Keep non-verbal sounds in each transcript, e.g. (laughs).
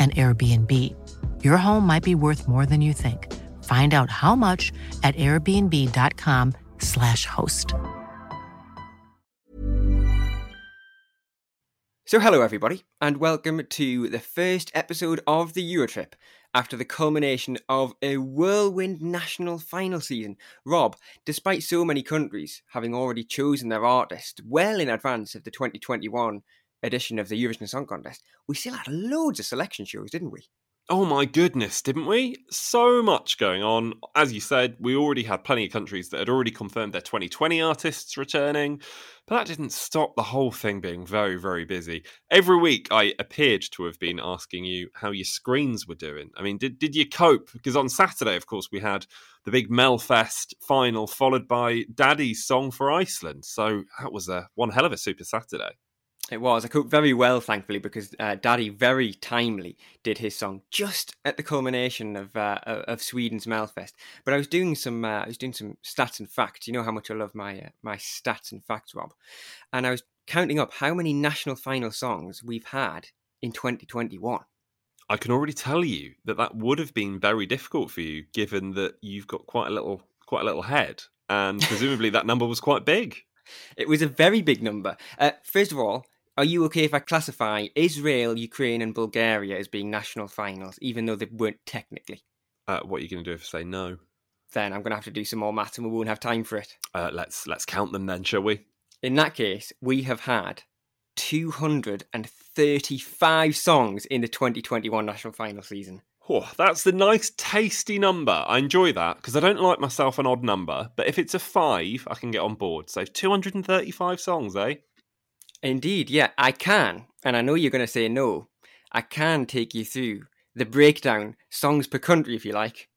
an Airbnb. Your home might be worth more than you think. Find out how much at airbnb.com/slash host. So, hello everybody, and welcome to the first episode of the Eurotrip after the culmination of a whirlwind national final season. Rob, despite so many countries having already chosen their artist well in advance of the 2021 edition of the Eurovision Song Contest, we still had loads of selection shows, didn't we? Oh my goodness, didn't we? So much going on. As you said, we already had plenty of countries that had already confirmed their 2020 artists returning, but that didn't stop the whole thing being very, very busy. Every week, I appeared to have been asking you how your screens were doing. I mean, did, did you cope? Because on Saturday, of course, we had the big Melfest final, followed by Daði's Song for Iceland. So that was a one hell of a Super Saturday. It was. I coped very well, thankfully, because uh, Daði very timely did his song just at the culmination of uh, of Sweden's Melfest. But I was doing some uh, I was doing some stats and facts. You know how much I love my uh, my stats and facts, Rob. And I was counting up how many national final songs we've had in 2021. I can already tell you that that would have been very difficult for you, given that you've got quite a little quite a little head, and presumably that number was quite big. It was a very big number. Uh, first of all, are you okay if I classify Israel, Ukraine, and Bulgaria as being national finals, even though they weren't technically? Uh, what are you going to do if I say no? Then I'm going to have to do some more maths, and we won't have time for it. Uh, let's let's count them then, shall we? In that case, we have had 235 songs in the 2021 national final season. Oh, that's the nice, tasty number. I enjoy that because I don't like myself an odd number, but if it's a five, I can get on board. So 235 songs, eh? Indeed, yeah, I can. And I know you're going to say no. I can take you through the breakdown, songs per country, if you like.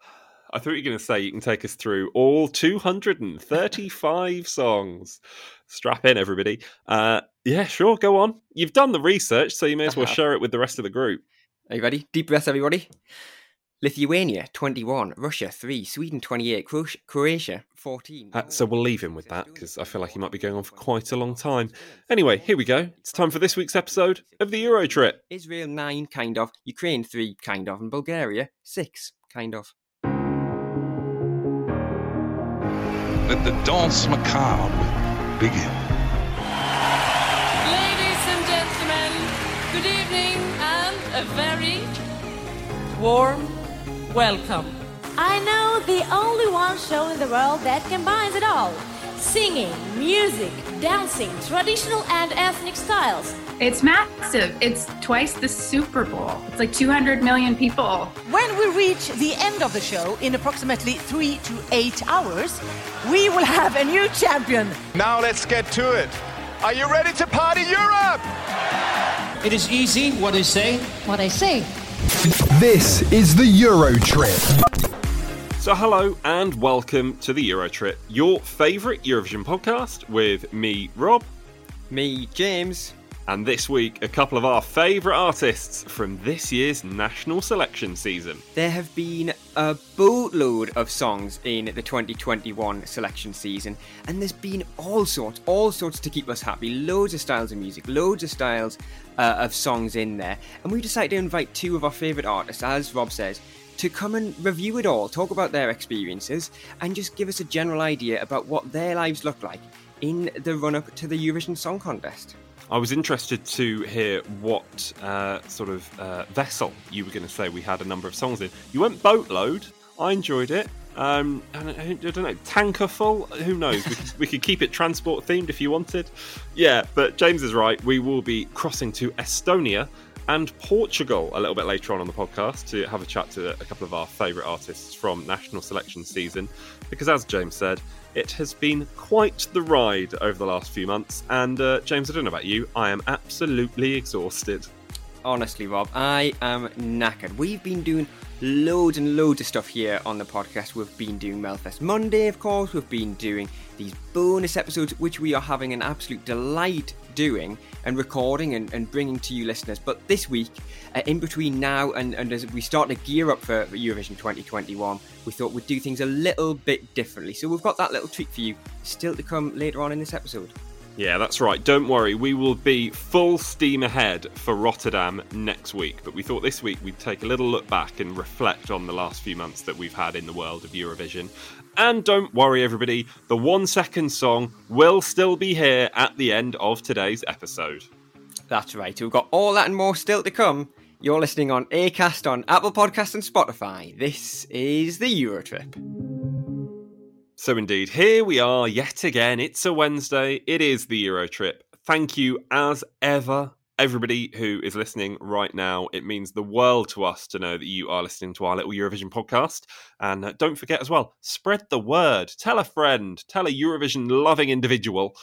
(sighs) I thought you were going to say you can take us through all 235 songs. Strap in, everybody. Uh, yeah, sure, go on. You've done the research, so you may as well share it with the rest of the group. Are you ready? Deep breaths, everybody. Lithuania 21, Russia 3, Sweden 28, Croatia 14. Uh, so we'll leave him with that because I feel like he might be going on for quite a long time. Anyway, here we go. It's time for this week's episode of the Euro Trip. Israel 9, kind of, Ukraine 3, kind of, and Bulgaria 6, kind of. Let the dance macabre begin. Ladies and gentlemen, good evening and a very warm welcome. I know the only one show in the world that combines it all singing, music, dancing, traditional and ethnic styles. It's massive. It's twice the Super Bowl. It's like 200 million people. When we reach the end of the show in approximately three to eight hours, we will have a new champion. Now let's get to it. Are you ready to party Europe? It is easy what I say. What I say. This is the Euro Trip. So, hello and welcome to the Euro Trip, your favourite Eurovision podcast with me, Rob, me, James, And this week, a couple of our favourite artists from this year's national selection season. There have been a boatload of songs in the 2021 selection season, and there's been all sorts, all sorts to keep us happy. Loads of styles of music, loads of styles uh, of songs in there. And we decided to invite two of our favourite artists, as Rob says, to come and review it all, talk about their experiences, and just give us a general idea about what their lives look like in the run up to the Eurovision Song Contest. I was interested to hear what uh, sort of uh, vessel you were going to say we had a number of songs in. You went boatload. I enjoyed it. Um, I, don't, I don't know, tanker full. Who knows? We could, we could keep it transport themed if you wanted. Yeah, but James is right. We will be crossing to Estonia and Portugal a little bit later on on the podcast to have a chat to a couple of our favourite artists from national selection season. Because as James said, it has been quite the ride over the last few months. And uh, James, I don't know about you, I am absolutely exhausted. Honestly, Rob, I am knackered. We've been doing loads and loads of stuff here on the podcast. We've been doing Melfest Monday, of course. We've been doing these bonus episodes, which we are having an absolute delight doing and recording and, and bringing to you listeners. But this week, uh, in between now and, and as we start to gear up for Eurovision 2021, we thought we'd do things a little bit differently. So we've got that little treat for you still to come later on in this episode. Yeah, that's right. Don't worry, we will be full steam ahead for Rotterdam next week. But we thought this week we'd take a little look back and reflect on the last few months that we've had in the world of Eurovision. And don't worry, everybody, the one second song will still be here at the end of today's episode. That's right, we've got all that and more still to come. You're listening on Acast, on Apple Podcasts, and Spotify. This is the Eurotrip. So, indeed, here we are yet again. It's a Wednesday. It is the Euro trip. Thank you, as ever, everybody who is listening right now. It means the world to us to know that you are listening to our little Eurovision podcast. And uh, don't forget as well, spread the word. Tell a friend, tell a Eurovision loving individual.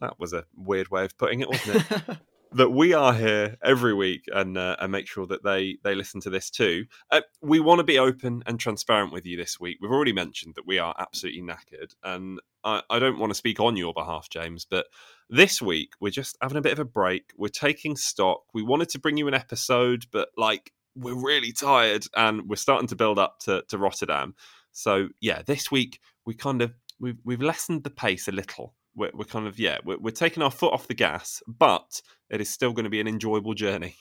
That was a weird way of putting it, wasn't it? (laughs) that we are here every week and uh, and make sure that they they listen to this too. Uh, we want to be open and transparent with you this week. We've already mentioned that we are absolutely knackered, and I, I don't want to speak on your behalf, James, but this week we're just having a bit of a break. We're taking stock. We wanted to bring you an episode, but like we're really tired and we're starting to build up to, to Rotterdam. So yeah, this week we kind of we've we've lessened the pace a little we're, we're kind of yeah we're, we're taking our foot off the gas but it is still going to be an enjoyable journey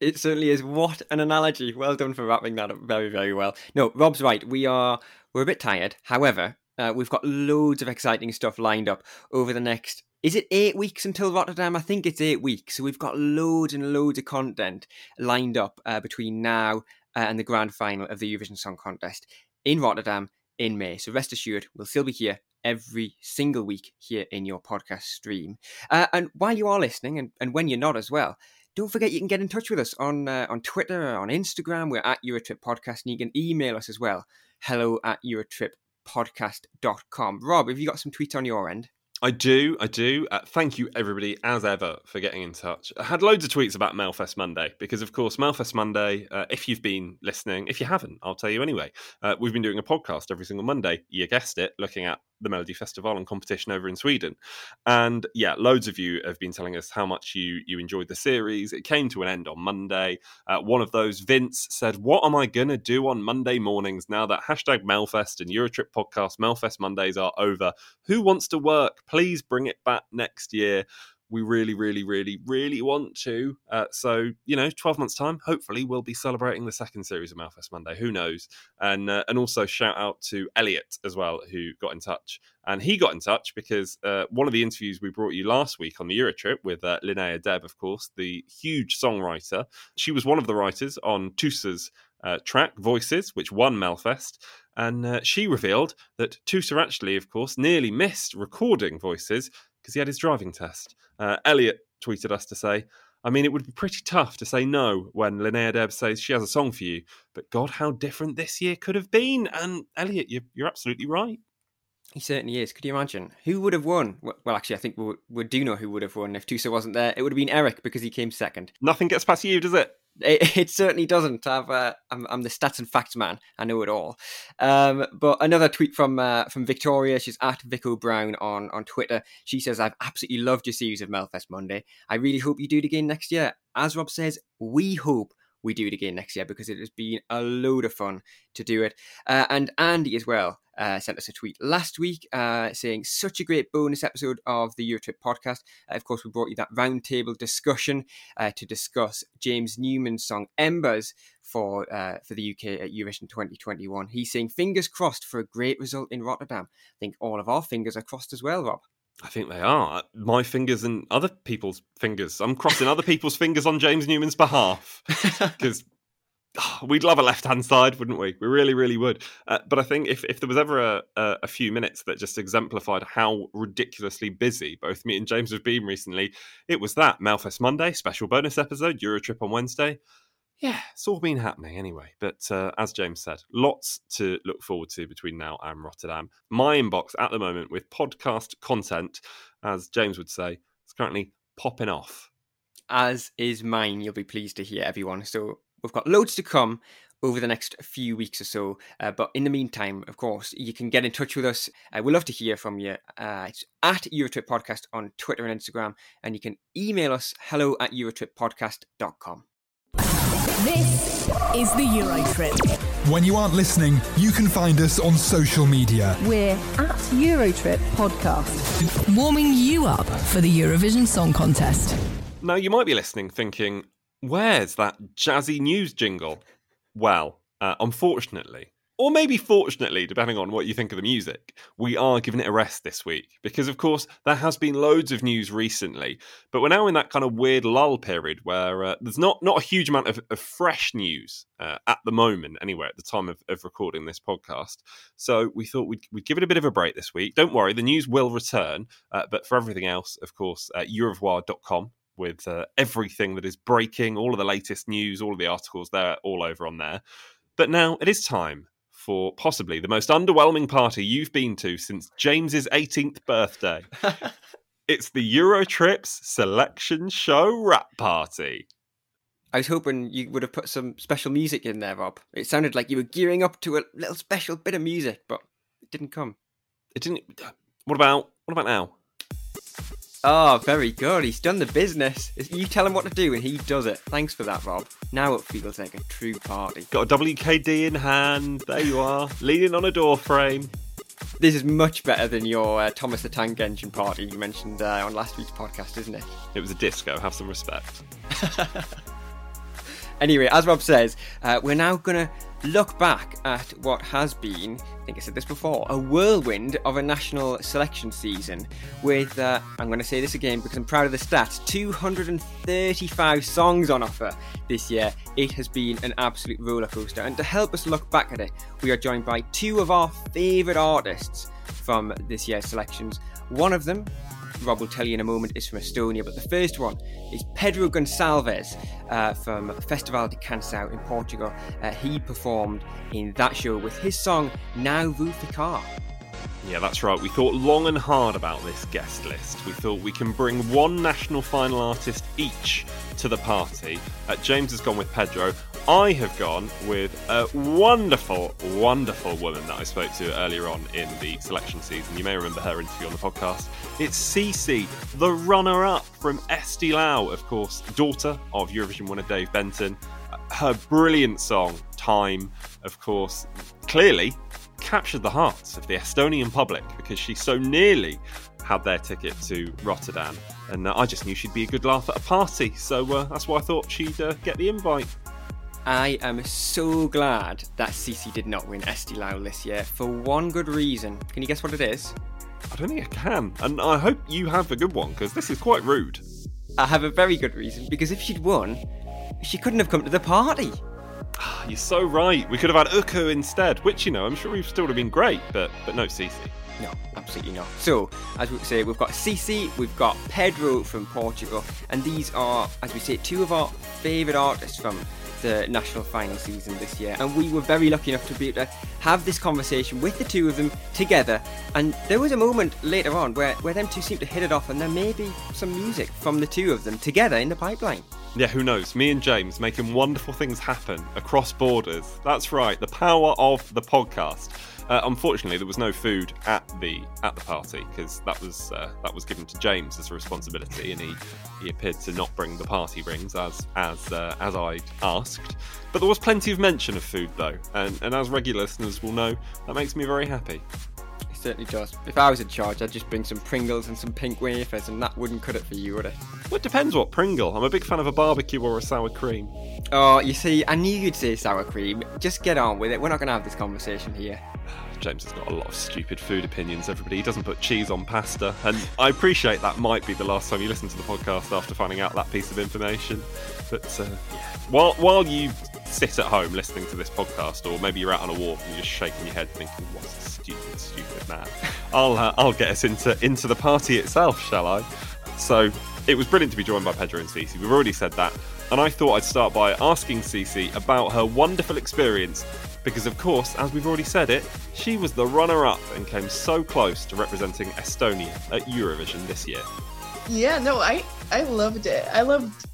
it certainly is what an analogy well done for wrapping that up very very well no rob's right we are we're a bit tired however uh, we've got loads of exciting stuff lined up over the next is it eight weeks until Rotterdam? I think it's eight weeks. So we've got loads and loads of content lined up uh, between now uh, and the grand final of the Eurovision Song Contest in Rotterdam in May. So rest assured, we'll still be here every single week here in your podcast stream. Uh, and while you are listening, and, and when you're not as well, don't forget you can get in touch with us on uh, on Twitter, on Instagram. We're at Eurotrip Podcast, and you can email us as well. Hello at EurotripPodcast.com. Rob, have you got some tweets on your end? I do, I do. Uh, thank you, everybody, as ever, for getting in touch. I had loads of tweets about Melfest Monday because, of course, Melfest Monday, uh, if you've been listening, if you haven't, I'll tell you anyway. Uh, we've been doing a podcast every single Monday. You guessed it, looking at the Melody Festival and competition over in Sweden. And yeah, loads of you have been telling us how much you you enjoyed the series. It came to an end on Monday. Uh, one of those, Vince, said, "What am I gonna do on Monday mornings now that hashtag Melfest and Eurotrip podcast Melfest Mondays are over? Who wants to work? Please bring it back next year." We really, really, really, really want to. Uh, so, you know, 12 months' time, hopefully, we'll be celebrating the second series of Melfest Monday. Who knows? And uh, and also shout out to Elliot as well, who got in touch. And he got in touch because uh, one of the interviews we brought you last week on the Eurotrip with uh, Linnea Deb, of course, the huge songwriter. She was one of the writers on Tusse's uh, track Voices, which won Melfest. And uh, she revealed that Tusse actually, of course, nearly missed recording Voices because he had his driving test. Uh, Elliot tweeted us to say, I mean, it would be pretty tough to say no when Linnea Deb says she has a song for you, but God, how different this year could have been. And Elliot, you, you're absolutely right. He certainly is. Could you imagine? Who would have won? Well, actually, I think we, we do know who would have won if Tusse wasn't there. It would have been Eric because he came second. Nothing gets past you, does it? It, (laughs) it certainly doesn't. I've, uh, I'm, I'm the stats and facts man. I know it all. Um, but another tweet from uh, from Victoria. She's at Vico Brown on on Twitter. She says, "I've absolutely loved your series of Melfest Monday. I really hope you do it again next year." As Rob says, we hope we do it again next year because it has been a load of fun to do it. Uh, and Andy as well uh, sent us a tweet last week uh, saying, such a great bonus episode of the Eurotrip podcast. Uh, of course, we brought you that roundtable discussion uh, to discuss James Newman's song Embers for uh, for the UK at Eurovision 2021. He's saying, fingers crossed for a great result in Rotterdam. I think all of our fingers are crossed as well, Rob. I think they are. My fingers and other people's fingers. I'm crossing other people's fingers on James Newman's behalf (laughs) because oh, we'd love a left hand side, wouldn't we? We really, really would. Uh, but I think if, if there was ever a, a, a, few minutes that just exemplified how ridiculously busy both me and James have been recently, it was that Melfest Monday, special bonus episode, Eurotrip on Wednesday yeah, it's all been happening anyway. But uh, as James said, lots to look forward to between now and Rotterdam. My inbox at the moment with podcast content, as James would say, is currently popping off. As is mine, you'll be pleased to hear, everyone. So we've got loads to come over the next few weeks or so. Uh, but in the meantime, of course, you can get in touch with us. Uh, we'd love to hear from you. Uh, it's at Eurotrip Podcast on Twitter and Instagram. And you can email us hello at eurotrippodcast.com. This is the Euro Trip. When you aren't listening, you can find us on social media. We're at Eurotrip Podcast, warming you up for the Eurovision Song Contest. Now, you might be listening thinking, where's that jazzy news jingle? Well, uh, unfortunately, or maybe fortunately, depending on what you think of the music, we are giving it a rest this week. Because, of course, there has been loads of news recently, but we're now in that kind of weird lull period where uh, there's not, not a huge amount of, of fresh news uh, at the moment, anyway, at the time of, of recording this podcast. So we thought we'd, we'd give it a bit of a break this week. Don't worry, the news will return. Uh, but for everything else, of course, uh, Eurovoix.com with uh, everything that is breaking, all of the latest news, all of the articles, they're all over on there. But now it is time for possibly the most underwhelming party you've been to since James's 18th birthday. (laughs) it's the Eurotrips selection show wrap party. I was hoping you would have put some special music in there, Rob. It sounded like you were gearing up to a little special bit of music, but it didn't come. It didn't. What about what about now? Oh, very good. He's done the business. You tell him what to do and he does it. Thanks for that, Rob. Now it feels like a true party. Got a WKD in hand. There you are, leaning on a door frame. This is much better than your uh, Thomas the Tank Engine party you mentioned uh, on last week's podcast, isn't it? It was a disco. Have some respect. (laughs) Anyway, as Rob says, uh, we're now going to look back at what has been, I think I said this before, a whirlwind of a national selection season with, uh, I'm going to say this again because I'm proud of the stats, 235 songs on offer this year. It has been an absolute rollercoaster. And to help us look back at it, we are joined by two of our favourite artists from this year's selections. One of them Rob will tell you in a moment, is from Estonia. But the first one is Pedro Gonçalves uh, from Festival da Canção in Portugal. Uh, he performed in that show with his song Não Vou Ficar. Yeah, that's right. We thought long and hard about this guest list. We thought we can bring one national final artist each to the party. Uh, James has gone with Pedro. I have gone with a wonderful, wonderful woman that I spoke to earlier on in the selection season. You may remember her interview on the podcast. It's Sissi, the runner up from Eesti Laul, of course, daughter of Eurovision winner Dave Benton. Her brilliant song, Time, of course, clearly captured the hearts of the Estonian public because she so nearly had their ticket to Rotterdam. And uh, I just knew she'd be a good laugh at a party, so uh, that's why I thought she'd uh, get the invite. I am so glad that Sissi did not win Eesti Laul this year for one good reason. Can you guess what it is? I don't think I can, and I hope you have a good one because this is quite rude. I have a very good reason because if she'd won, she couldn't have come to the party. Ah, you're so right. We could have had Uku instead, which you know I'm sure we've still have been great, but but no Sissi. No, absolutely not. So, as we say, we've got Sissi, we've got Pedro from Portugal, and these are, as we say, two of our favourite artists from the national final season this year, and we were very lucky enough to be able to have this conversation with the two of them together. And there was a moment later on where, where them two seemed to hit it off, and there may be some music from the two of them together in the pipeline. Yeah, who knows? Me and James making wonderful things happen across borders. That's right, the power of the podcast. Uh, unfortunately, there was no food at the at the party because that was uh, that was given to James as a responsibility, and he, he appeared to not bring the party rings as as uh, as I asked. But there was plenty of mention of food though, and, and as regular listeners will know, that makes me very happy It certainly does. If I was in charge, I'd just bring some Pringles and some pink wafers, and that wouldn't cut it for you, would it? Well, it depends what Pringle. I'm a big fan of a barbecue or a sour cream. Oh, you see, I knew you'd say sour cream. Just get on with it. We're not going to have this conversation here. James has got a lot of stupid food opinions, everybody. He doesn't put cheese on pasta, and I appreciate that might be the last time you listen to the podcast after finding out that piece of information. But uh, yeah, while, while you sit at home listening to this podcast, or maybe you're out on a walk and you're just shaking your head thinking, what's a stupid, stupid man. I'll uh, I'll get us into into the party itself, shall I? So it was brilliant to be joined by Pedro and Sissi. We've already said that, and I thought I'd start by asking Sissi about her wonderful experience. Because, of course, as we've already said it, she was the runner up and came so close to representing Estonia at Eurovision this year. Yeah, no, I, I loved it. I loved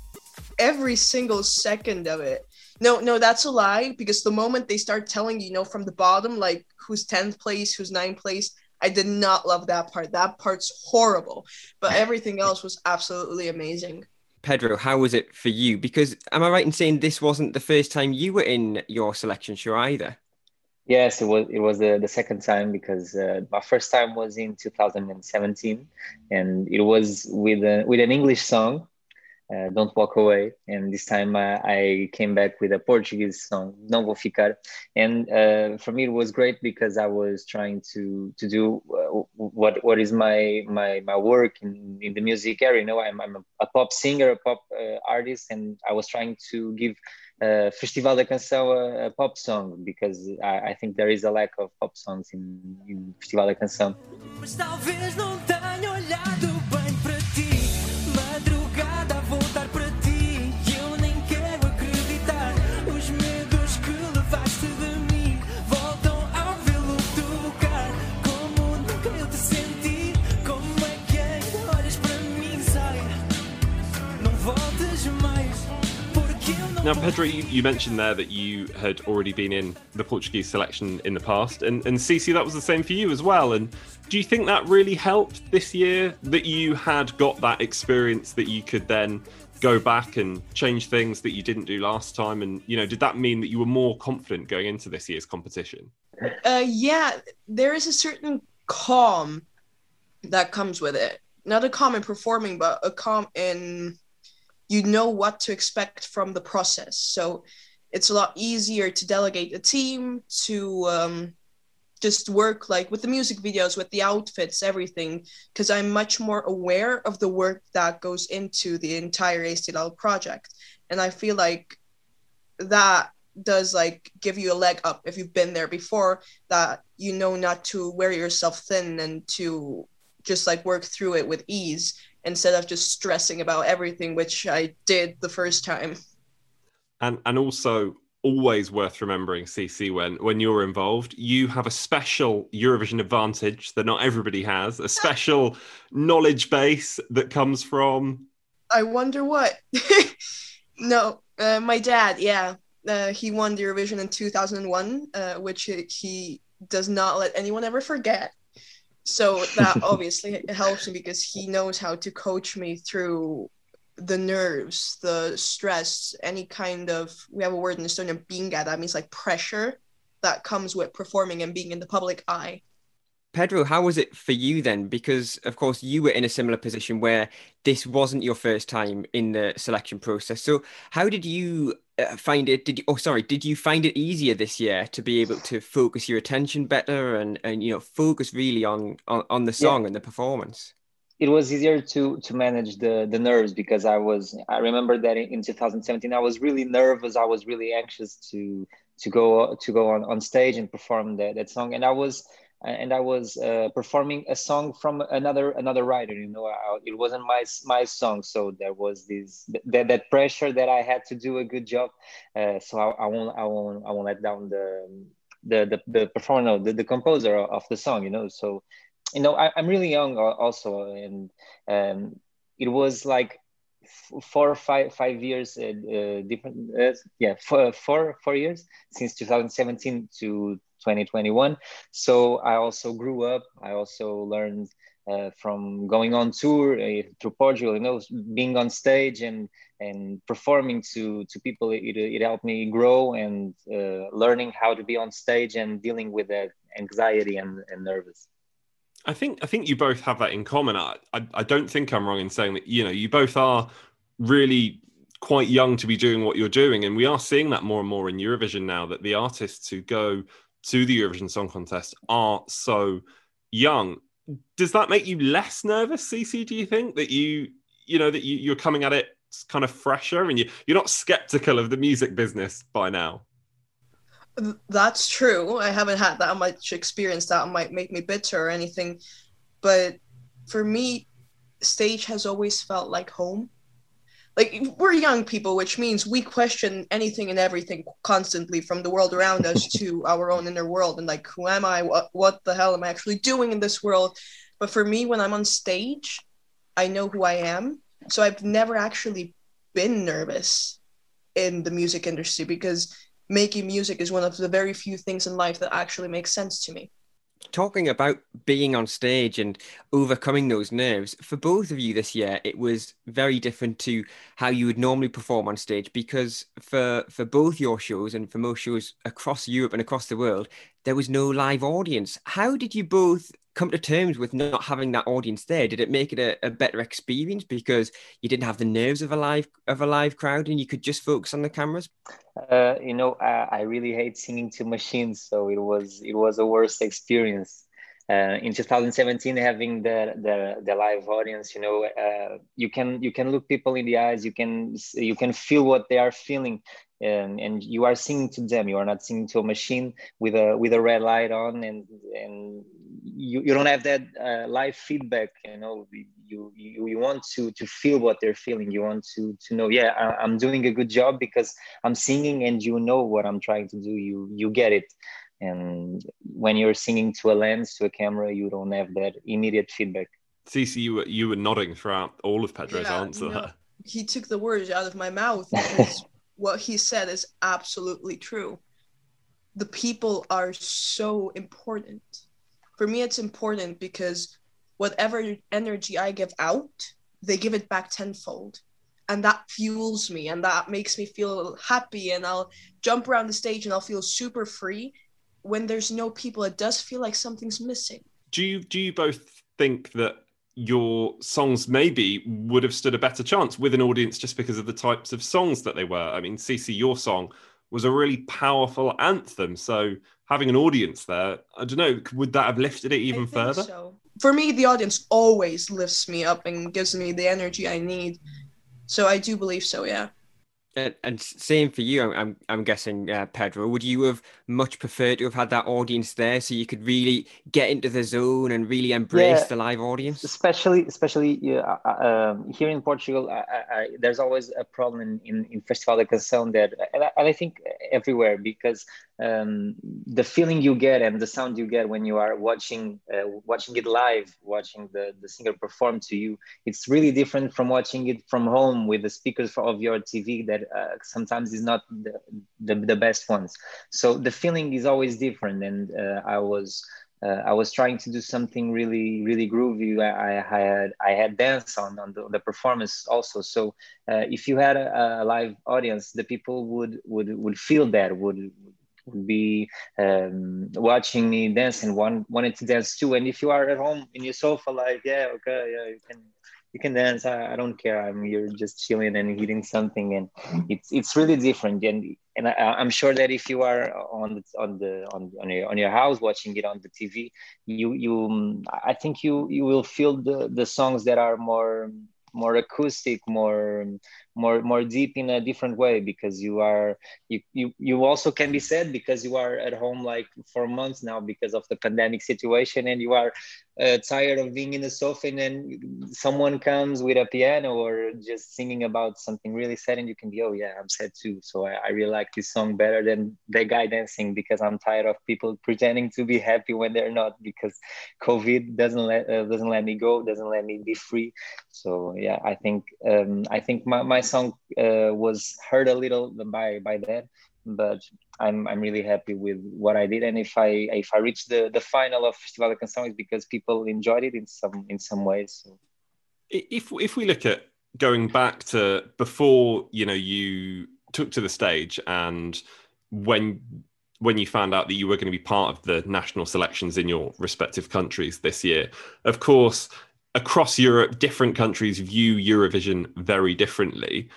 every single second of it. No, no, that's a lie because the moment they start telling you know from the bottom, like who's 10th place, who's ninth place, I did not love that part. That part's horrible, but everything else was absolutely amazing. Pedro, how was it for you? Because am I right in saying this wasn't the first time you were in your selection show either? Yes, it was. It was the, the second time because uh, my first time was in 2017, and it was with a, with an English song uh, Don't Walk Away. And this time uh, I came back with a Portuguese song, Não Vou Ficar. And uh, for me, it was great because I was trying to to do uh, what what is my my my work in, in the music area. You know, I'm, I'm a pop singer, a pop uh, artist, and I was trying to give uh, Festival da Canção a, a, pop song because I, I, think there is a lack of pop songs in, in Festival da Canção. Now, Pedro, you, you, mentioned there that you had already been in the Portuguese selection in the past, and, and Sissi, that was the same for you as well. And do you think that really helped this year that you had got that experience that you could then go back and change things that you didn't do last time? And, you know, did that mean that you were more confident going into this year's competition? Uh, yeah, there is a certain calm that comes with it. Not a calm in performing, but a calm in you know what to expect from the process. So it's a lot easier to delegate a team to um, just work like with the music videos, with the outfits, everything, because I'm much more aware of the work that goes into the entire ACL project. And I feel like that does like give you a leg up if you've been there before that you know not to wear yourself thin and to just like work through it with ease instead of just stressing about everything, which I did the first time. And and also always worth remembering, Sissi, when when you're involved, you have a special Eurovision advantage that not everybody has, a (laughs) special knowledge base that comes from. I wonder what. (laughs) no, uh, my dad, yeah, uh, he won the Eurovision in 2001, uh, which he does not let anyone ever forget. So (laughs) that obviously helps me because he knows how to coach me through the nerves, the stress, any kind of we have a word in Estonian pinge that means like pressure that comes with performing and being in the public eye. Pedro, how was it for you then? Because of course you were in a similar position where this wasn't your first time in the selection process. So how did you Uh, find it? Did you? Oh, sorry. Did you find it easier this year to be able to focus your attention better and and you know focus really on on, on the song yeah. and the performance? It was easier to to manage the the nerves because I was. I remember that in 2017 I was really nervous. I was really anxious to to go to go on, on stage and perform that, that song and i was and I was uh, performing a song from another another writer. You know, I, it wasn't my my song, so there was this that, that pressure that I had to do a good job. Uh, so I, I, won't I won't I won't let down the the the, the performer, no, the, the composer of the song. You know, so you know I, am really young also, and um, it was like four five five years uh, uh, different uh, yeah four, four four years since 2017 to 2021 so i also grew up i also learned uh, from going on tour uh, through portugal you know being on stage and and performing to to people it, it helped me grow and uh, learning how to be on stage and dealing with that anxiety and, and nervous I think I think you both have that in common. I, I, I don't think I'm wrong in saying that you know you both are really quite young to be doing what you're doing, and we are seeing that more and more in Eurovision now. That the artists who go to the Eurovision Song Contest are so young. Does that make you less nervous, Sissi? Do you think that you, you know, that you, you're coming at it kind of fresher and you, you're not skeptical of the music business by now? That's true. I haven't had that much experience that might make me bitter or anything. But for me, stage has always felt like home like we're young people which means we question anything and everything constantly from the world around us (laughs) to our own inner world. And like who am i? What, what the hell am i actually doing in this world? But for me when i'm on stage i know who i am. So i've never actually been nervous in the music industry because making music is one of the very few things in life that actually makes sense to me talking about being on stage and overcoming those nerves for both of you this year it was very different to how you would normally perform on stage because for for both your shows and for most shows across Europe and across the world there was no live audience. How did you both come to terms with not having that audience there? Did it make it a, a better experience because you didn't have the nerves of a live of a live crowd and you could just focus on the cameras? Uh, you know I, I, really hate singing to machines so it was it was a worst experience. Uh, in 2017 having the, the the live audience you know uh, you can you can look people in the eyes you can you can feel what they are feeling and, and you are singing to them. You are not singing to a machine with a with a red light on and and you, you don't have that uh, live feedback you know you, you you want to to feel what they're feeling. You want to to know yeah I, i'm doing a good job because i'm singing and you know what i'm trying to do. You you get it. And when you're singing to a lens to a camera you don't have that immediate feedback. Sissi, you were you were nodding throughout all of Pedro's yeah, answer. You know, he took the words out of my mouth. (laughs) Because what he said is absolutely true. The people are so important. For me it's important because whatever energy i give out they give it back tenfold. And that fuels me and that makes me feel happy and i'll jump around the stage and i'll feel super free. When there's no people it does feel like something's missing. Do you do you both think that your songs maybe would have stood a better chance with an audience just because of the types of songs that they were i mean Sissi your song was a really powerful anthem so having an audience there, I don't know, would that have lifted it even further? So. For me, the audience always lifts me up and gives me the energy I need. So I do believe so, yeah. And, and same for you, I'm, I'm guessing, uh, Pedro. Would you have much preferred to have had that audience there so you could really get into the zone and really embrace yeah, the live audience? Especially, especially yeah, uh, um, here in Portugal, I, I, there's always a problem in, in, in Festival da Canção that, and I, and I think everywhere because um, the feeling you get and the sound you get when you are watching uh, watching it live, watching the, the singer perform to you, it's really different from watching it from home with the speakers of your TV that uh, sometimes is not the, the, the, best ones. So the feeling is always different. And uh, I was uh, I was trying to do something really really groovy. I, I had I had dance on on the, the performance also. So uh, if you had a, a, live audience, the people would would would feel that would would be um, watching me dance and want, wanted to dance too. And if you are at home in your sofa, like, yeah, okay, yeah, you can you can dance. I, I don't care. I'm you're just chilling and eating something, and it's it's really different. And and I, am sure that if you are on the on the on, on your on your house watching it on the TV, you you I think you you will feel the the songs that are more more acoustic, more more more deep in a different way because you are you you, you also can be sad because you are at home like for months now because of the pandemic situation and you are uh, tired of being in the sofa and then someone comes with a piano or just singing about something really sad and you can be oh yeah i'm sad too. So i, I really like this song better than the guy dancing because i'm tired of people pretending to be happy when they're not because covid doesn't let uh, doesn't let me go doesn't let me be free. So yeah i think um, i think my, my song uh, was hurt a little by by that but I'm I'm really happy with what I did. And if I if I reach the the final of Festival da Canção, it's because people enjoyed it in some in some ways. So. If if we look at going back to before you know you took to the stage and when when you found out that you were going to be part of the national selections in your respective countries this year, of course, across Europe, different countries view Eurovision very differently.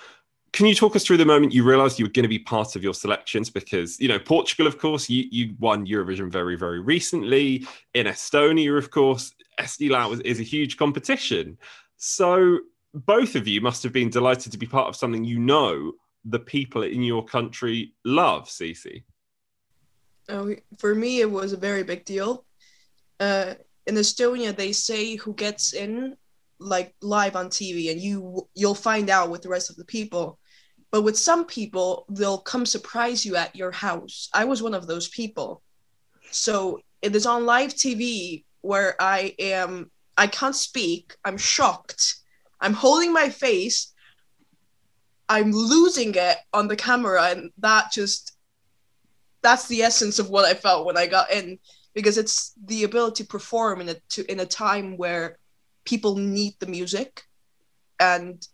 Can you talk us through the moment you realized you were going to be part of your selections? Because you know portugal of course you, you won eurovision very very recently. In estonia of course Eesti Laul is, is a huge competition. So both of you must have been delighted to be part of something you know the people in your country love Sissi. Oh, for me it was a very big deal. Uh, in estonia they say who gets in like live on TV and you you'll find out with the rest of the people. But with some people, they'll come surprise you at your house. I was one of those people. So it is on live TV where I am I can't speak. I'm shocked. I'm holding my face. I'm losing it on the camera and that just that's the essence of what I felt when I got in because it's the ability to perform in a to in a time where people need the music and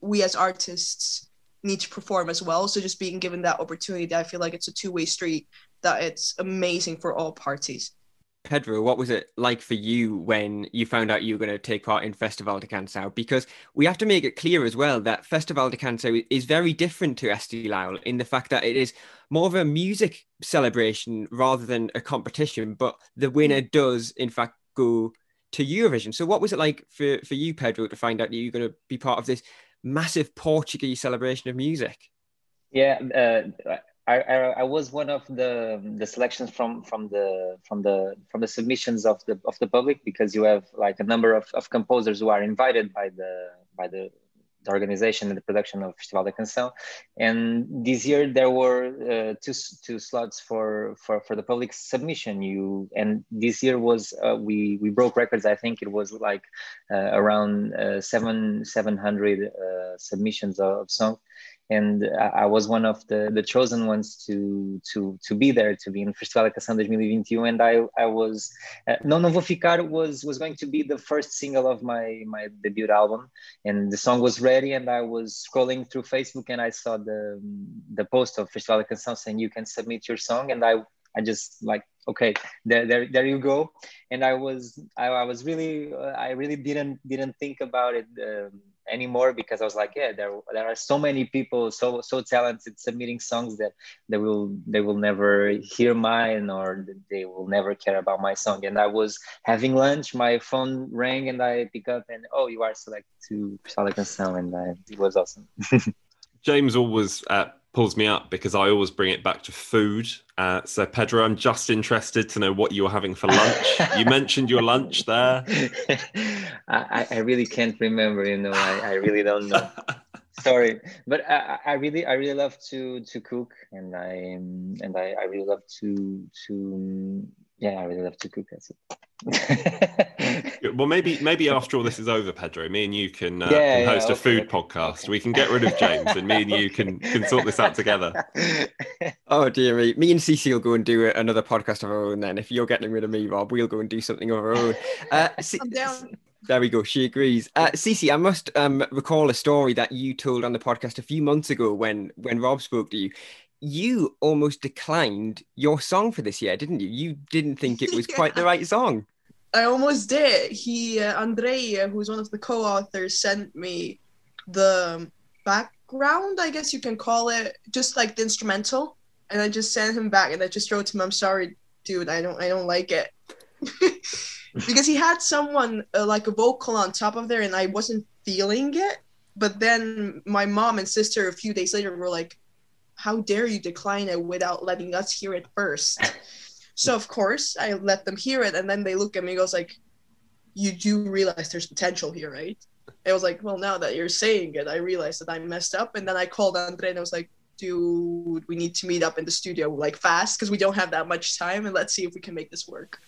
we as artists need to perform as well. So just being given that opportunity i feel like it's a two-way street that it's amazing for all parties Pedro, what was it like for you when you found out you were going to take part in Festival da Canção? Because we have to make it clear as well that Festival da Canção is very different to Laul in the fact that it is more of a music celebration rather than a competition, but the winner does, in fact, go to Eurovision. So, what was it like for, for you, Pedro, to find out that you're going to be part of this massive Portuguese celebration of music? Yeah, uh, I, I, I, was one of the the selections from from the from the from the submissions of the of the public because you have like a number of, of composers who are invited by the by the the organization and the production of Festival da Canção. And this year there were uh, two, two slots for, for, for the public submission. You and this year was uh, we we broke records. I think it was like uh, around uh, seven seven hundred uh, submissions of songs and I was one of the, the chosen ones to to to be there to be in Festival Canção 2021 and I I was uh, Não Não Vou Ficar was was going to be the first single of my my debut album. And the song was ready and I was scrolling through Facebook and I saw the the post of Festival Canção saying you can submit your song. And I I just like okay there there, there you go. And I was I, I was really uh, I really didn't didn't think about it um, anymore because I was like, yeah, there there are so many people so so talented submitting songs that they will they will never hear mine or they will never care about my song. And I was having lunch, my phone rang, and I pick up and oh, you are selected to Salican Sound, and I, it was awesome. (laughs) James always uh, pulls me up because I always bring it back to food. Uh, so, Pedro, I'm just interested to know what you were having for lunch. you (laughs) mentioned your lunch there. (laughs) I, I really can't remember. You know, I, I really don't know. (laughs) Sorry, but I, I really, I really love to to cook, and I and I, I really love to to yeah, I really love to cook. That's it. well, maybe maybe after all this is over, Pedro, me and you can, uh, yeah, can host yeah, okay, a food okay, podcast. Okay. We can get rid of James, and me and you can can sort this out together. (laughs) Oh dear me, me and Sissi will go and do another podcast of our own. Then, if you're getting rid of me, Rob, we'll go and do something of our own. (laughs) Uh, C- I'm down. There we go. She agrees. Uh, Sissi, I must um, recall a story that you told on the podcast a few months ago when when Rob spoke to you you almost declined your song for this year, didn't you? You didn't think it was (laughs) yeah. quite the right song. I almost did. He, uh, Andrea, who's one of the co-authors, sent me the background, I guess you can call it, just like the instrumental, and I just sent him back, and I just wrote to him, "I'm sorry, dude, I don't, I don't like it," (laughs) because he had someone uh, like a vocal on top of there, and I wasn't feeling it. but then my mom and sister a few days later were like, "How dare you decline it without letting us hear it first? so of course I let them hear it, and then they look at me goes like, "You do realize there's potential here, right?" I was like, "Well, now that you're saying it, I realize that I messed up." And then I called Andre and I was like, "Dude, we need to meet up in the studio like fast because we don't have that much time, and let's see if we can make this work."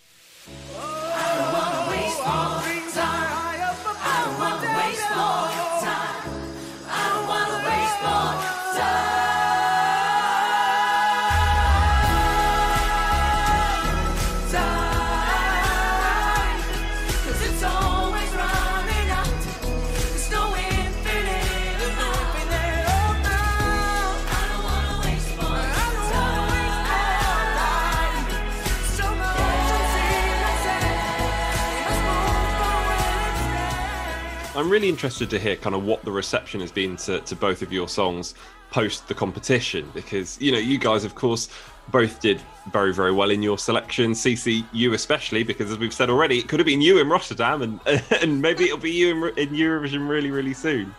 I'm really interested to hear kind of what the reception has been to, to both of your songs post the competition because you know you guys of course both did very very well in your selection Sissi you especially because as we've said already it could have been you in Rotterdam and (laughs) and maybe it'll be you in, in Eurovision really really soon.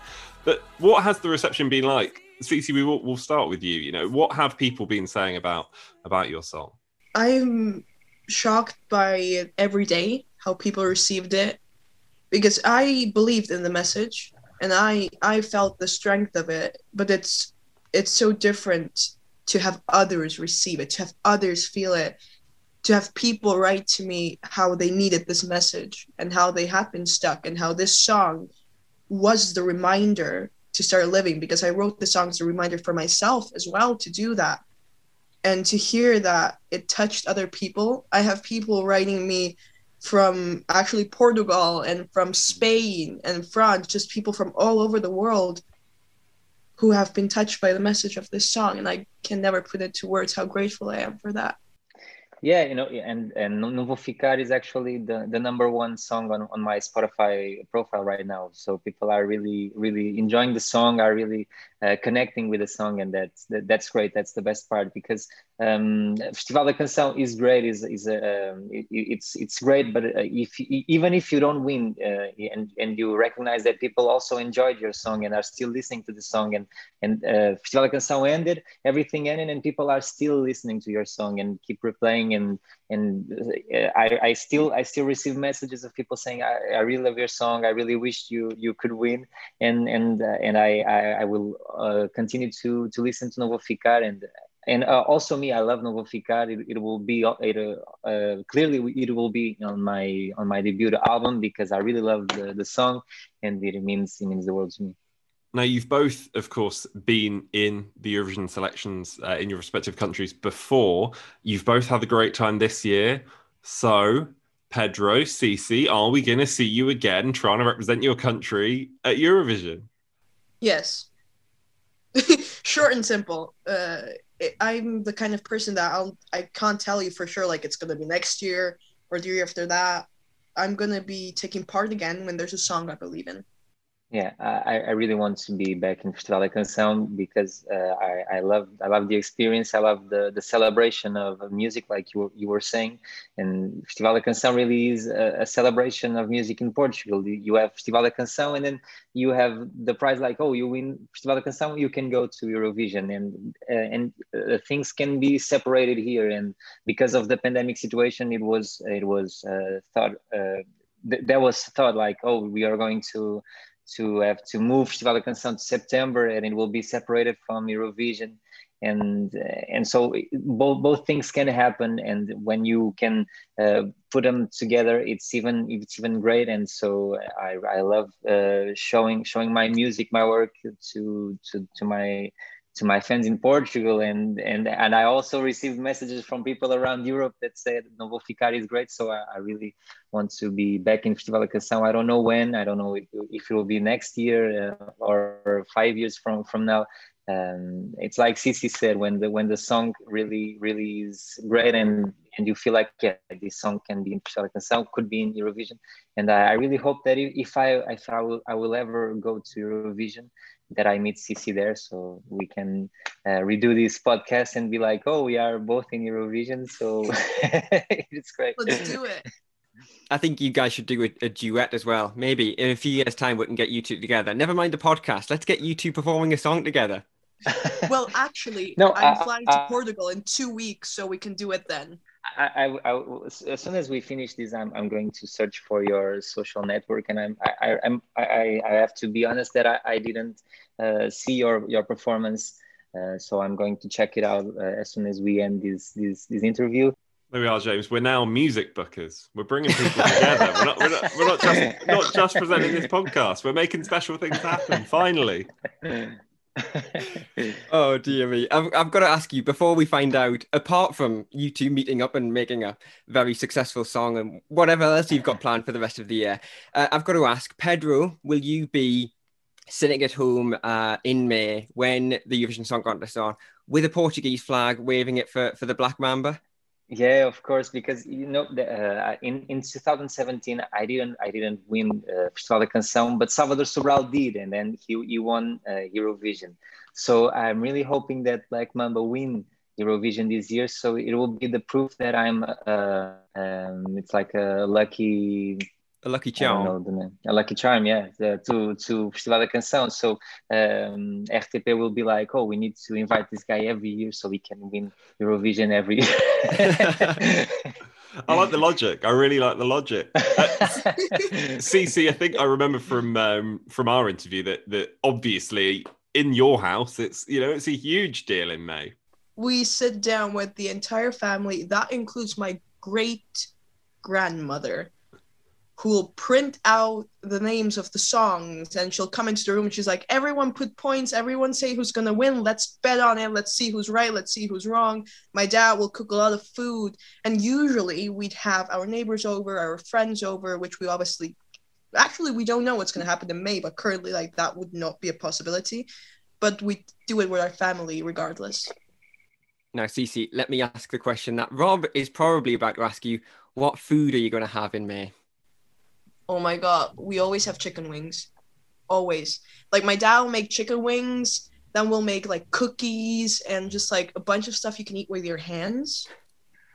But what has the reception been like? Sissi we will we'll start with you you know what have people been saying about about your song? I'm shocked by every day how people received it because I believed in the message and I I felt the strength of it, but it's it's so different to have others receive it, to have others feel it, to have people write to me how they needed this message and how they had been stuck and how this song was the reminder to start living because I wrote the song as a reminder for myself as well to do that. And to hear that it touched other people, I have people writing me from actually Portugal and from Spain and France, just people from all over the world who have been touched by the message of this song. And I can never put it to words how grateful I am for that. Yeah, you know, and and Não Vou Ficar is actually the, the number one song on, on my Spotify profile right now. So people are really really enjoying the song, are really uh, connecting with the song, and that's that, that's great. That's the best part because um, Festival da Canção is great. is is a, um, it, it's it's great, but uh, if even if you don't win uh, and and you recognize that people also enjoyed your song and are still listening to the song, and and uh, Festival da Canção ended, everything ended, and people are still listening to your song and keep replaying and and uh, I, I still I still receive messages of people saying I, I really love your song. I really wish you you could win. And and uh, and I, I, I will uh, continue to to listen to Não Vou Ficar. And and uh, also me I love Não Vou Ficar. It, it will be it, uh, clearly it will be on my on my debut album because I really love the, the song and it means it means the world to me. Now, you've both, of course, been in the Eurovision selections uh, in your respective countries before. You've both had a great time this year. So, Pedro, Sissi, are we going to see you again trying to represent your country at Eurovision? Yes. (laughs) Short and simple. Uh, I'm the kind of person that I'll I can't tell you for sure like it's going to be next year or the year after that. I'm going to be taking part again when there's a song I believe in. Yeah, I, I really want to be back in Festival da Canção because uh, I, I love I love the experience. I love the, the celebration of music, like you, you were saying. And Festival da Canção really is a, a celebration of music in Portugal. You have Festival da Canção, and then you have the prize like, oh, you win Festival da Canção, you can go to Eurovision, and uh, and uh, things can be separated here. And because of the pandemic situation, it was it was uh, thought. Uh, th- was thought like, oh, we are going to to have to move Festival da Canção to September and it will be separated from Eurovision. And and so both both things can happen, and when you can uh, put them together, it's even it's even great. And so I, I love uh, showing showing my music, my work to to to my to my fans in Portugal, and and and I also received messages from people around Europe that said Não Vou Ficar is great. So I, I really want to be back in Festival da Canção. I don't know when. I don't know if, if it will be next year uh, or five years from from now. Um, it's like Sissi said when the when the song really really is great and and you feel like yeah this song can be in Festival da Canção could be in Eurovision and I, I really hope that if I if I will I will ever go to Eurovision that I meet Sissi there, so we can uh, redo this podcast and be like, oh, we are both in Eurovision, so (laughs) it's great. Let's do it. I think you guys should do a, a, duet as well. Maybe in a few years' time, we can get you two together. Never mind the podcast. Let's get you two performing a song together. well, actually, (laughs) no, I'm flying to Portugal in two weeks, so we can do it then. I, I, I, as soon as we finish this, I'm, I'm going to search for your social network, and I'm I, I, I'm I, I have to be honest that I, I didn't uh, see your your performance, uh, so I'm going to check it out uh, as soon as we end this this this interview. There we are, James. We're now music bookers. We're bringing people together. We're not, we're not, we're not just not just presenting this podcast. We're making special things happen. Finally. (laughs) (laughs) oh dear me! I've, I've got to ask you before we find out. Apart from you two meeting up and making a very successful song and whatever else you've got planned for the rest of the year, uh, I've got to ask Pedro: Will you be sitting at home uh, in May when the Eurovision Song Contest on with a Portuguese flag, waving it for for the Black Mamba? Yeah, of course, because you know, the, uh, in in 2017, I didn't I didn't win uh, Festival Canção, but Salvador Sobral did, and then he he won uh, Eurovision. So I'm really hoping that Black Mamba win Eurovision this year. So it will be the proof that I'm uh, um, it's like a lucky a lucky charm. A lucky charm, yeah, the, to to Festival da Canção. So um, RTP will be like, oh, we need to invite this guy every year so we can win Eurovision every year. (laughs) I like the logic. I really like the logic. (laughs) Uh, Sissi, I think I remember from um, from our interview that that obviously in your house, it's you know it's a huge deal in May. We sit down with the entire family. That includes my great grandmother who will print out the names of the songs and she'll come into the room and she's like everyone put points. Everyone say who's gonna win. Let's bet on it. Let's see who's right. Let's see who's wrong. My dad will cook a lot of food. And usually we'd have our neighbors over our friends over which we obviously actually we don't know what's going to happen in may but currently like that would not be a possibility. But we do it with our family regardless. Now Sissi, let me ask the question that rob is probably about to ask you. What food are you going to have in may oh my god, we always have chicken wings. Always. Like my dad will make chicken wings, then we'll make like cookies and just like a bunch of stuff you can eat with your hands.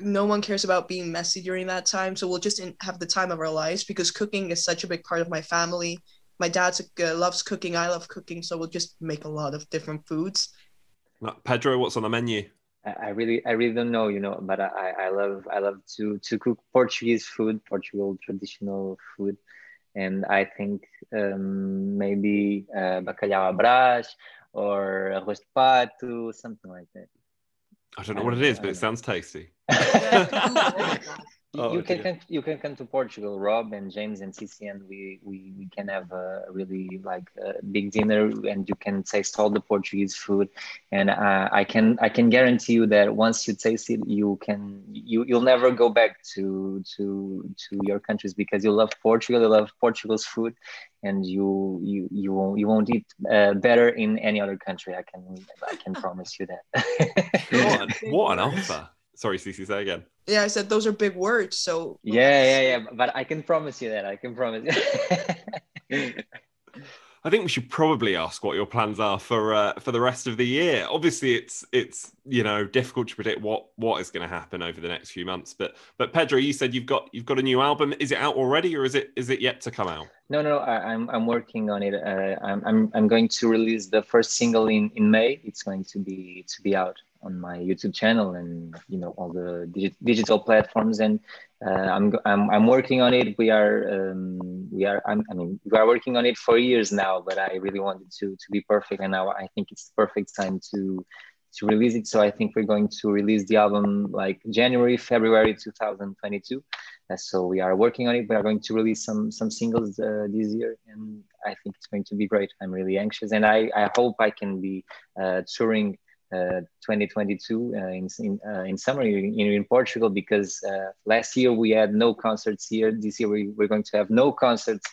No one cares about being messy during that time, so we'll just in- have the time of our lives because cooking is such a big part of my family. My dad uh, loves cooking, I love cooking, so we'll just make a lot of different foods. Pedro, what's on the menu? I really, I really don't know, you know, but I, I love, I love to to cook Portuguese food, Portugal traditional food, and I think um, maybe uh, bacalhau à or arroz de pato, something like that. I don't know what it is, but it sounds tasty. (laughs) (laughs) oh, you can come, you can come to Portugal, Rob and James and Sissi, and we, we we can have a really like a big dinner, and you can taste all the Portuguese food. And uh, I can I can guarantee you that once you taste it, you can you you'll never go back to to to your countries because you love Portugal, you love Portugal's food, and you you you won't you won't eat uh, better in any other country. I can I can promise you that. what, an, (laughs) what an offer! Sorry, Sissi, say again. Yeah, I said those are big words. So yeah, yeah, yeah. But I can promise you that. I can promise you. (laughs) I think we should probably ask what your plans are for uh, for the rest of the year. Obviously, it's it's you know difficult to predict what what is going to happen over the next few months. But but Pedro, you said you've got you've got a new album. Is it out already, or is it is it yet to come out? No, no, I, am I'm, I'm working on it. Uh, I'm, I'm I'm going to release the first single in in May. It's going to be to be out on my YouTube channel and you know all the digi- digital platforms. And uh, I'm, I'm I'm working on it. We are um, we are I'm, i mean we are working on it for years now. But I really wanted to to be perfect, and now I think it's the perfect time to to release it. So I think we're going to release the album like January, February 2022. Uh, so we are working on it. We are going to release some some singles uh, this year, and I think it's going to be great. I'm really anxious, and I I hope I can be uh, touring 2022 uh, in in, uh, in summer in, in Portugal because uh, last year we had no concerts here. This year we, we're going to have no concerts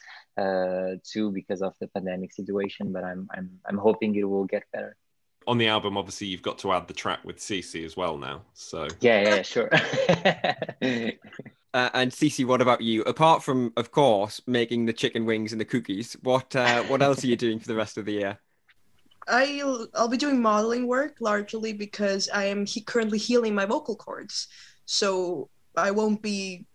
too because of the pandemic situation. But I'm I'm I'm hoping it will get better on the album, obviously, you've got to add the track with Sissi as well now. So yeah, yeah, sure. (laughs) uh, and Sissi, what about you? Apart from, of course, making the chicken wings and the cookies, what uh, what else are you doing for the rest of the year? I'll I'll be doing modeling work largely because I am he- currently healing my vocal cords, so I won't be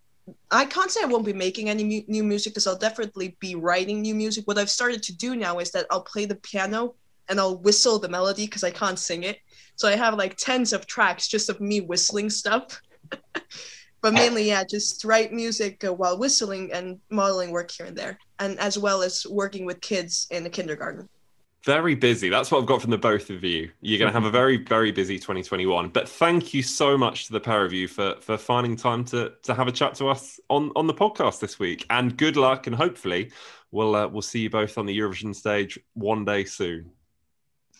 I can't say I won't be making any mu- new music because I'll definitely be writing new music. What I've started to do now is that I'll play the piano and I'll whistle the melody because I can't sing it. So I have like tens of tracks just of me whistling stuff. (laughs) but mainly, yeah, just write music uh, while whistling and modeling work here and there, and as well as working with kids in the kindergarten. Very busy. That's what I've got from the both of you. You're going to have a very, very busy 2021. But thank you so much to the pair of you for for finding time to to have a chat to us on on the podcast this week. And good luck, and hopefully we'll uh, we'll see you both on the Eurovision stage one day soon.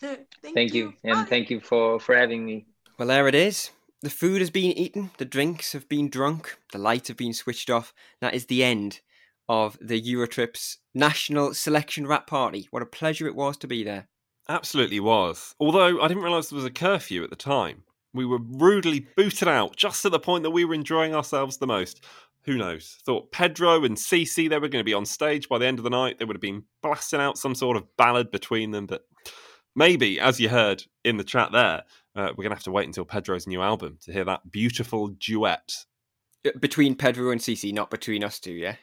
Thank, Thank you, and thank you for for having me. Well, there it is. The food has been eaten, the drinks have been drunk, the lights have been switched off. That is the end of the Eurotrip's national selection wrap party. What a pleasure it was to be there. Absolutely was. Although I didn't realise there was a curfew at the time. We were rudely booted out just at the point that we were enjoying ourselves the most. Who knows? Thought Pedro and Sissi they were going to be on stage by the end of the night. They would have been blasting out some sort of ballad between them, but maybe, as you heard in the chat there, uh, we're going to have to wait until Pedro's new album to hear that beautiful duet Uh, Between Pedro and Sissi, not between us two, yeah?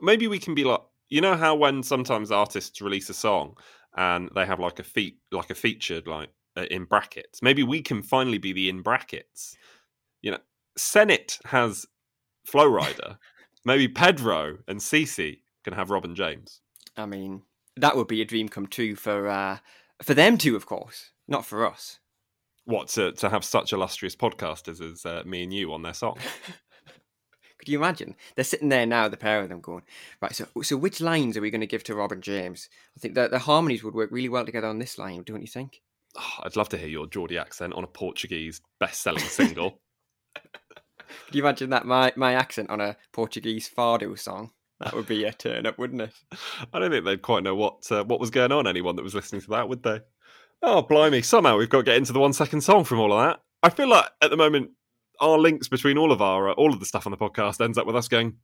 Maybe we can be like you know how when sometimes artists release a song and they have like a feat like a featured like uh, in brackets? Maybe we can finally be the in brackets. You know Senhit has Flo Rida maybe pedro and Sissi can have robin james. I mean, that would be a dream come true for uh, for them too of course, not for us. what to, to have such illustrious podcasters as uh, me and you on their song (laughs) Could you imagine? They're sitting there now, the pair of them, going, right. So, so which lines are we going to give to Robin James? I think that the harmonies would work really well together on this line, don't you think? Oh, i'd love to hear your geordie accent on a portuguese best-selling single (laughs) (laughs) Could you imagine that my my accent on a Portuguese fado song? That would be a turn up, wouldn't it? (laughs) I don't think they'd quite know what uh, what was going on. Anyone that was listening to that, would they? Oh, blimey! Somehow we've got to get into the one second song from all of that. I feel like at the moment our links between all of our uh, all of the stuff on the podcast ends up with us going.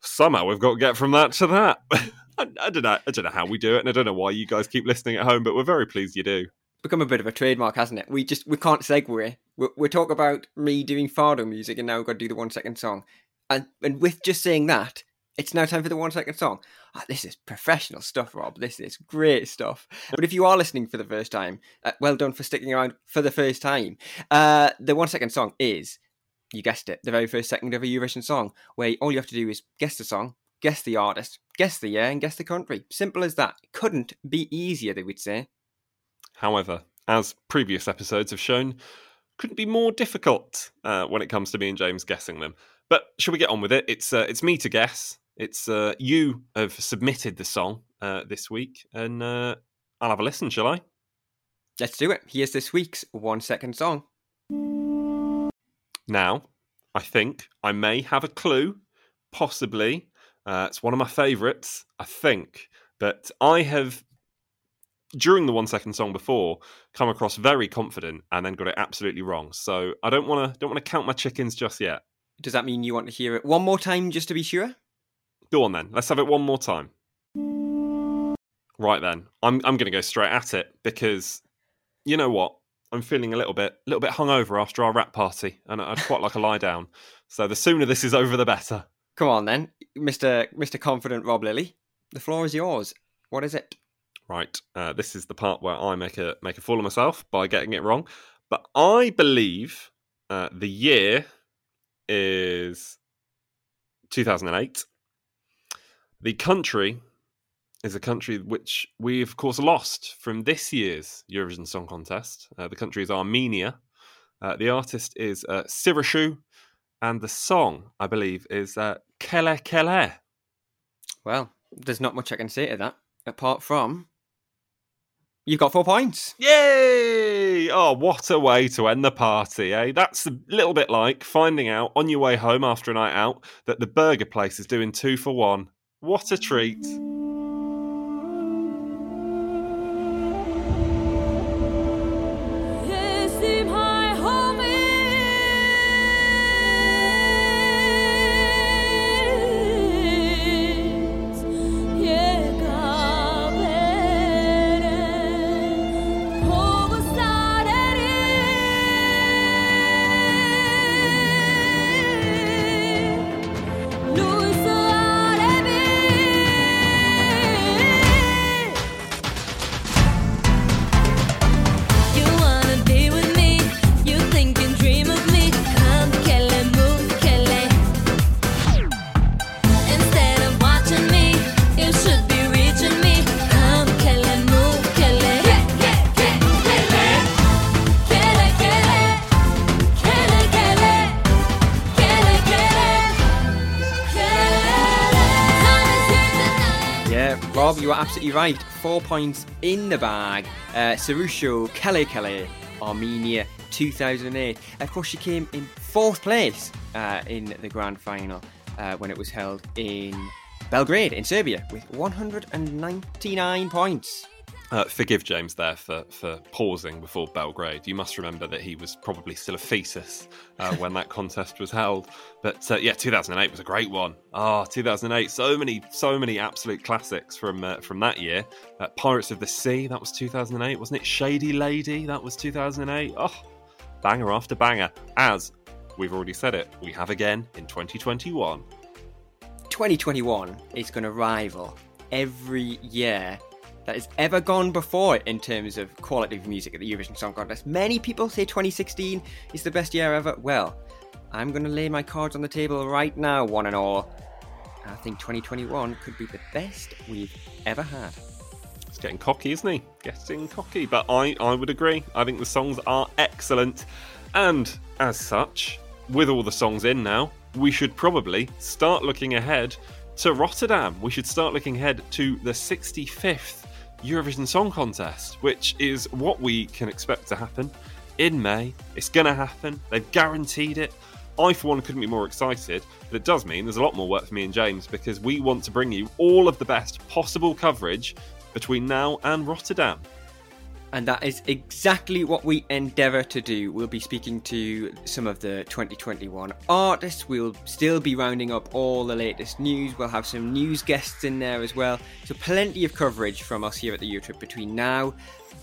Somehow we've got to get from that to that. (laughs) I, I don't know. I don't know how we do it, and I don't know why you guys keep listening at home, but we're very pleased you do. Become a bit of a trademark, hasn't it? We just we can't segue. We we talk about me doing fado music, and now we've got to do the one second song. And and with just saying that, it's now time for the one second song. Ah, this is professional stuff, Rob. This is great stuff. But if you are listening for the first time, uh, well done for sticking around for the first time. Uh, the one second song is, you guessed it, the very first second of a Eurovision song, where all you have to do is guess the song, guess the artist, guess the year, and guess the country. Simple as that. Couldn't be easier, they would say. However, as previous episodes have shown, couldn't be more difficult uh, when it comes to me and James guessing them. But shall we get on with it? It's uh, it's me to guess. It's uh, you have submitted the song uh, this week, and uh, I'll have a listen. Shall I? Let's do it. Here's this week's one second song. Now, I think I may have a clue, possibly. Uh, it's one of my favourites, I think. But I have, during the one second song before, come across very confident and then got it absolutely wrong. So I don't want to don't want to count my chickens just yet. Does that mean you want to hear it one more time just to be sure? Go on then. Let's have it one more time. Right then, I'm I'm going to go straight at it because you know what? I'm feeling a little bit a little bit hungover after our wrap party, and I'd quite like a lie down. So the sooner this is over, the better. Come on then, Mister Mister Confident Rob Lilly. The floor is yours. What is it? Right, uh, this is the part where I make a make a fool of myself by getting it wrong. But I believe uh, the year is 2008. The country is a country which we, of course, lost from this year's Eurovision Song Contest. Uh, the country is Armenia. Uh, the artist is uh, Sirusho, and the song, I believe, is uh, Kele Kele. Well, there's not much I can say to that apart from you've got four points. Yay! Oh, what a way to end the party, eh? That's a little bit like finding out on your way home after a night out that the burger place is doing two for one. What a treat. Four points in the bag. Uh, Sirusho Kele, Armenia 2008. Of course, she came in fourth place uh, in the grand final uh, when it was held in Belgrade, in Serbia, with 199 points. Uh, forgive James there for, for pausing before Belgrade. You must remember that he was probably still a fetus uh, (laughs) when that contest was held. But uh, yeah, 2008 was a great one. Ah, oh, 2008, so many, so many absolute classics from uh, from that year. Uh, Pirates of the Sea, that was 2008, wasn't it? Shady Lady, that was 2008. Oh, banger after banger. As we've already said it, we have again in 2021. 2021 is going to rival every year that has ever gone before in terms of quality of music at the Eurovision Song Contest. Many people say 2016 is the best year ever. Well, I'm going to lay my cards on the table right now, one and all. I think 2021 could be the best we've ever had. It's getting cocky, isn't he? Getting cocky. But I, I would agree. I think the songs are excellent. And as such, with all the songs in now, we should probably start looking ahead to Rotterdam. We should start looking ahead to the 65th Eurovision Song Contest, which is what we can expect to happen in May. It's going to happen. They've guaranteed it. I, for one, couldn't be more excited, but it does mean there's a lot more work for me and James because we want to bring you all of the best possible coverage between now and Rotterdam. And that is exactly what we endeavour to do. We'll be speaking to some of the 2021 artists. We'll still be rounding up all the latest news. We'll have some news guests in there as well. So, plenty of coverage from us here at the Eurotrip between now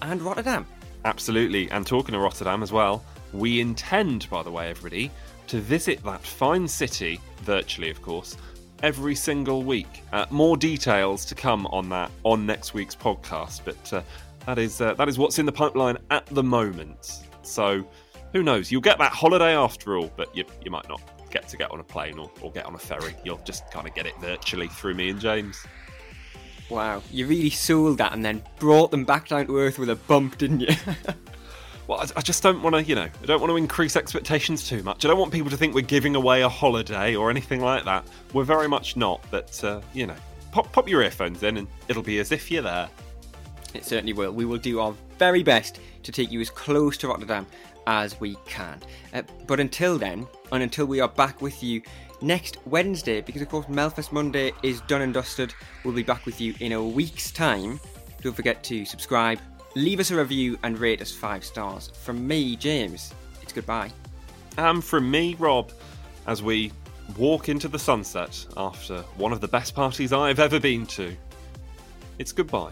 and Rotterdam. Absolutely. And talking of Rotterdam as well, we intend, by the way, everybody, to visit that fine city, virtually, of course, every single week. Uh, more details to come on that on next week's podcast. But uh, that is uh, that is what's in the pipeline at the moment. So who knows? You'll get that holiday after all, but you, you might not get to get on a plane or, or get on a ferry. You'll just kind of get it virtually through me and James. Wow, you really sold that and then brought them back down to earth with a bump, didn't you? (laughs) well, I, I just don't want to, you know, I don't want to increase expectations too much. I don't want people to think we're giving away a holiday or anything like that. We're very much not, but, uh, you know, pop, pop your earphones in and it'll be as if you're there. It certainly will. We will do our very best to take you as close to Rotterdam as we can. Uh, but until then, and until we are back with you next Wednesday, because of course Melfest Monday is done and dusted, we'll be back with you in a week's time. Don't forget to subscribe, leave us a review, and rate us five stars. From me, James, it's goodbye. And from me, Rob, as we walk into the sunset after one of the best parties I've ever been to, it's goodbye.